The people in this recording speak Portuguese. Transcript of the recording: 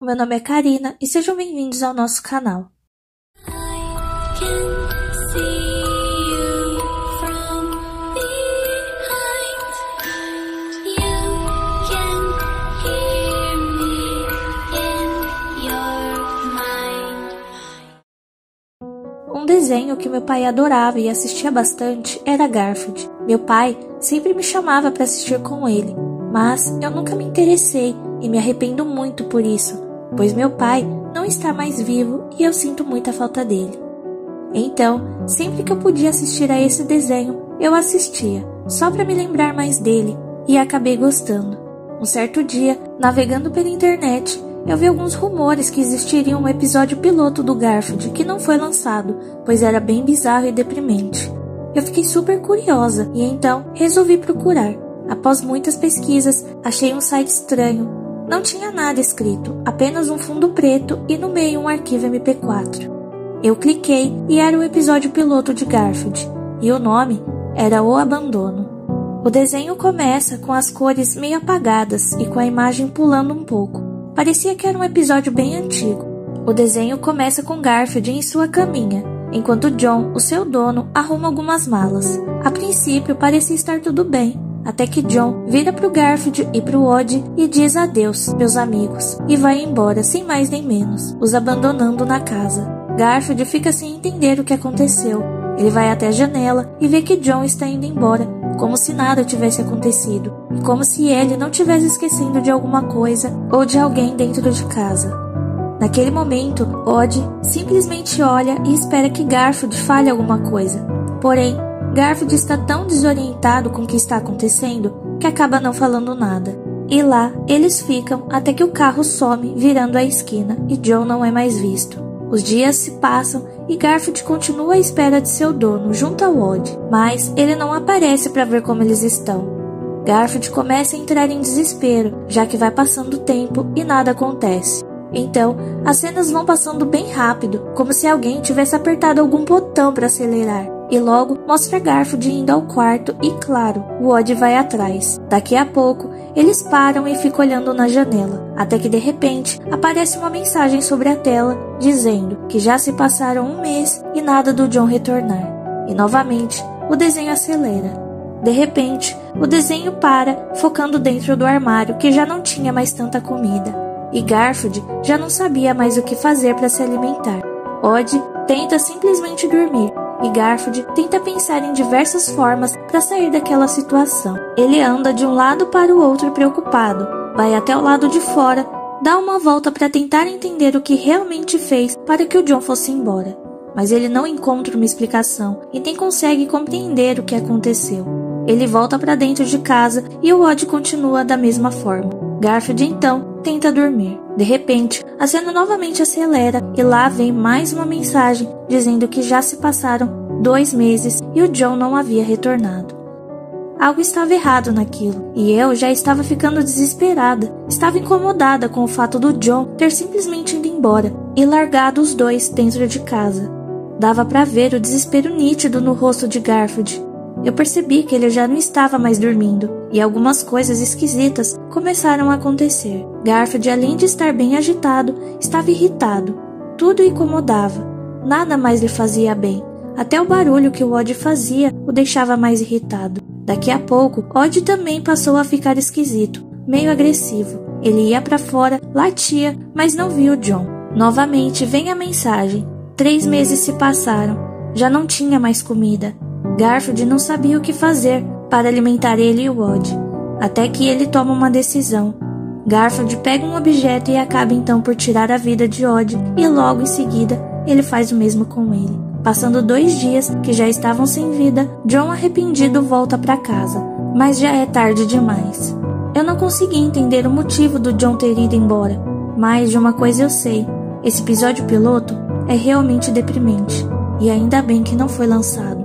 Meu nome é Karina e sejam bem-vindos ao nosso canal. Um desenho que meu pai adorava e assistia bastante era Garfield. Meu pai sempre me chamava para assistir com ele, mas eu nunca me interessei e me arrependo muito por isso pois meu pai não está mais vivo e eu sinto muita falta dele. Então, sempre que eu podia assistir a esse desenho, eu assistia, só para me lembrar mais dele, e acabei gostando. Um certo dia, navegando pela internet, eu vi alguns rumores que existiria um episódio piloto do Garfield que não foi lançado, pois era bem bizarro e deprimente. Eu fiquei super curiosa e então resolvi procurar. Após muitas pesquisas, achei um site estranho não tinha nada escrito, apenas um fundo preto e no meio um arquivo MP4. Eu cliquei e era o episódio piloto de Garfield, e o nome era O Abandono. O desenho começa com as cores meio apagadas e com a imagem pulando um pouco. Parecia que era um episódio bem antigo. O desenho começa com Garfield em sua caminha, enquanto John, o seu dono, arruma algumas malas. A princípio parecia estar tudo bem, até que John vira pro Garfield e pro Odd e diz adeus, meus amigos, e vai embora sem mais nem menos, os abandonando na casa. Garfield fica sem entender o que aconteceu. Ele vai até a janela e vê que John está indo embora, como se nada tivesse acontecido, e como se ele não tivesse esquecendo de alguma coisa ou de alguém dentro de casa. Naquele momento, Odd simplesmente olha e espera que Garfield fale alguma coisa. Porém, Garfield está tão desorientado com o que está acontecendo que acaba não falando nada. E lá eles ficam até que o carro some virando a esquina e John não é mais visto. Os dias se passam e Garfield continua à espera de seu dono junto ao Odd, mas ele não aparece para ver como eles estão. Garfield começa a entrar em desespero, já que vai passando o tempo e nada acontece. Então, as cenas vão passando bem rápido, como se alguém tivesse apertado algum botão para acelerar e logo mostra Garfield indo ao quarto e, claro, o Odd vai atrás. Daqui a pouco, eles param e ficam olhando na janela, até que de repente aparece uma mensagem sobre a tela dizendo que já se passaram um mês e nada do John retornar. E novamente, o desenho acelera. De repente, o desenho para, focando dentro do armário que já não tinha mais tanta comida. E Garfield já não sabia mais o que fazer para se alimentar. Odd tenta simplesmente dormir, e Garfield tenta pensar em diversas formas para sair daquela situação. Ele anda de um lado para o outro preocupado, vai até o lado de fora, dá uma volta para tentar entender o que realmente fez para que o John fosse embora. Mas ele não encontra uma explicação e nem consegue compreender o que aconteceu. Ele volta para dentro de casa e o Odd continua da mesma forma. Garfield então tenta dormir. De repente, a cena novamente acelera e lá vem mais uma mensagem dizendo que já se passaram dois meses e o John não havia retornado. Algo estava errado naquilo, e eu já estava ficando desesperada. Estava incomodada com o fato do John ter simplesmente ido embora e largado os dois dentro de casa. Dava para ver o desespero nítido no rosto de Garfield. Eu percebi que ele já não estava mais dormindo e algumas coisas esquisitas começaram a acontecer. Garfield, além de estar bem agitado, estava irritado. Tudo o incomodava. Nada mais lhe fazia bem. Até o barulho que o Odd fazia o deixava mais irritado. Daqui a pouco, Odd também passou a ficar esquisito, meio agressivo. Ele ia para fora, latia, mas não viu John. Novamente vem a mensagem. Três meses se passaram. Já não tinha mais comida. Garfield não sabia o que fazer para alimentar ele e o Odd, até que ele toma uma decisão. Garfield pega um objeto e acaba então por tirar a vida de Odd, e logo em seguida ele faz o mesmo com ele. Passando dois dias que já estavam sem vida, John arrependido volta para casa, mas já é tarde demais. Eu não consegui entender o motivo do John ter ido embora, mas de uma coisa eu sei: esse episódio piloto é realmente deprimente, e ainda bem que não foi lançado.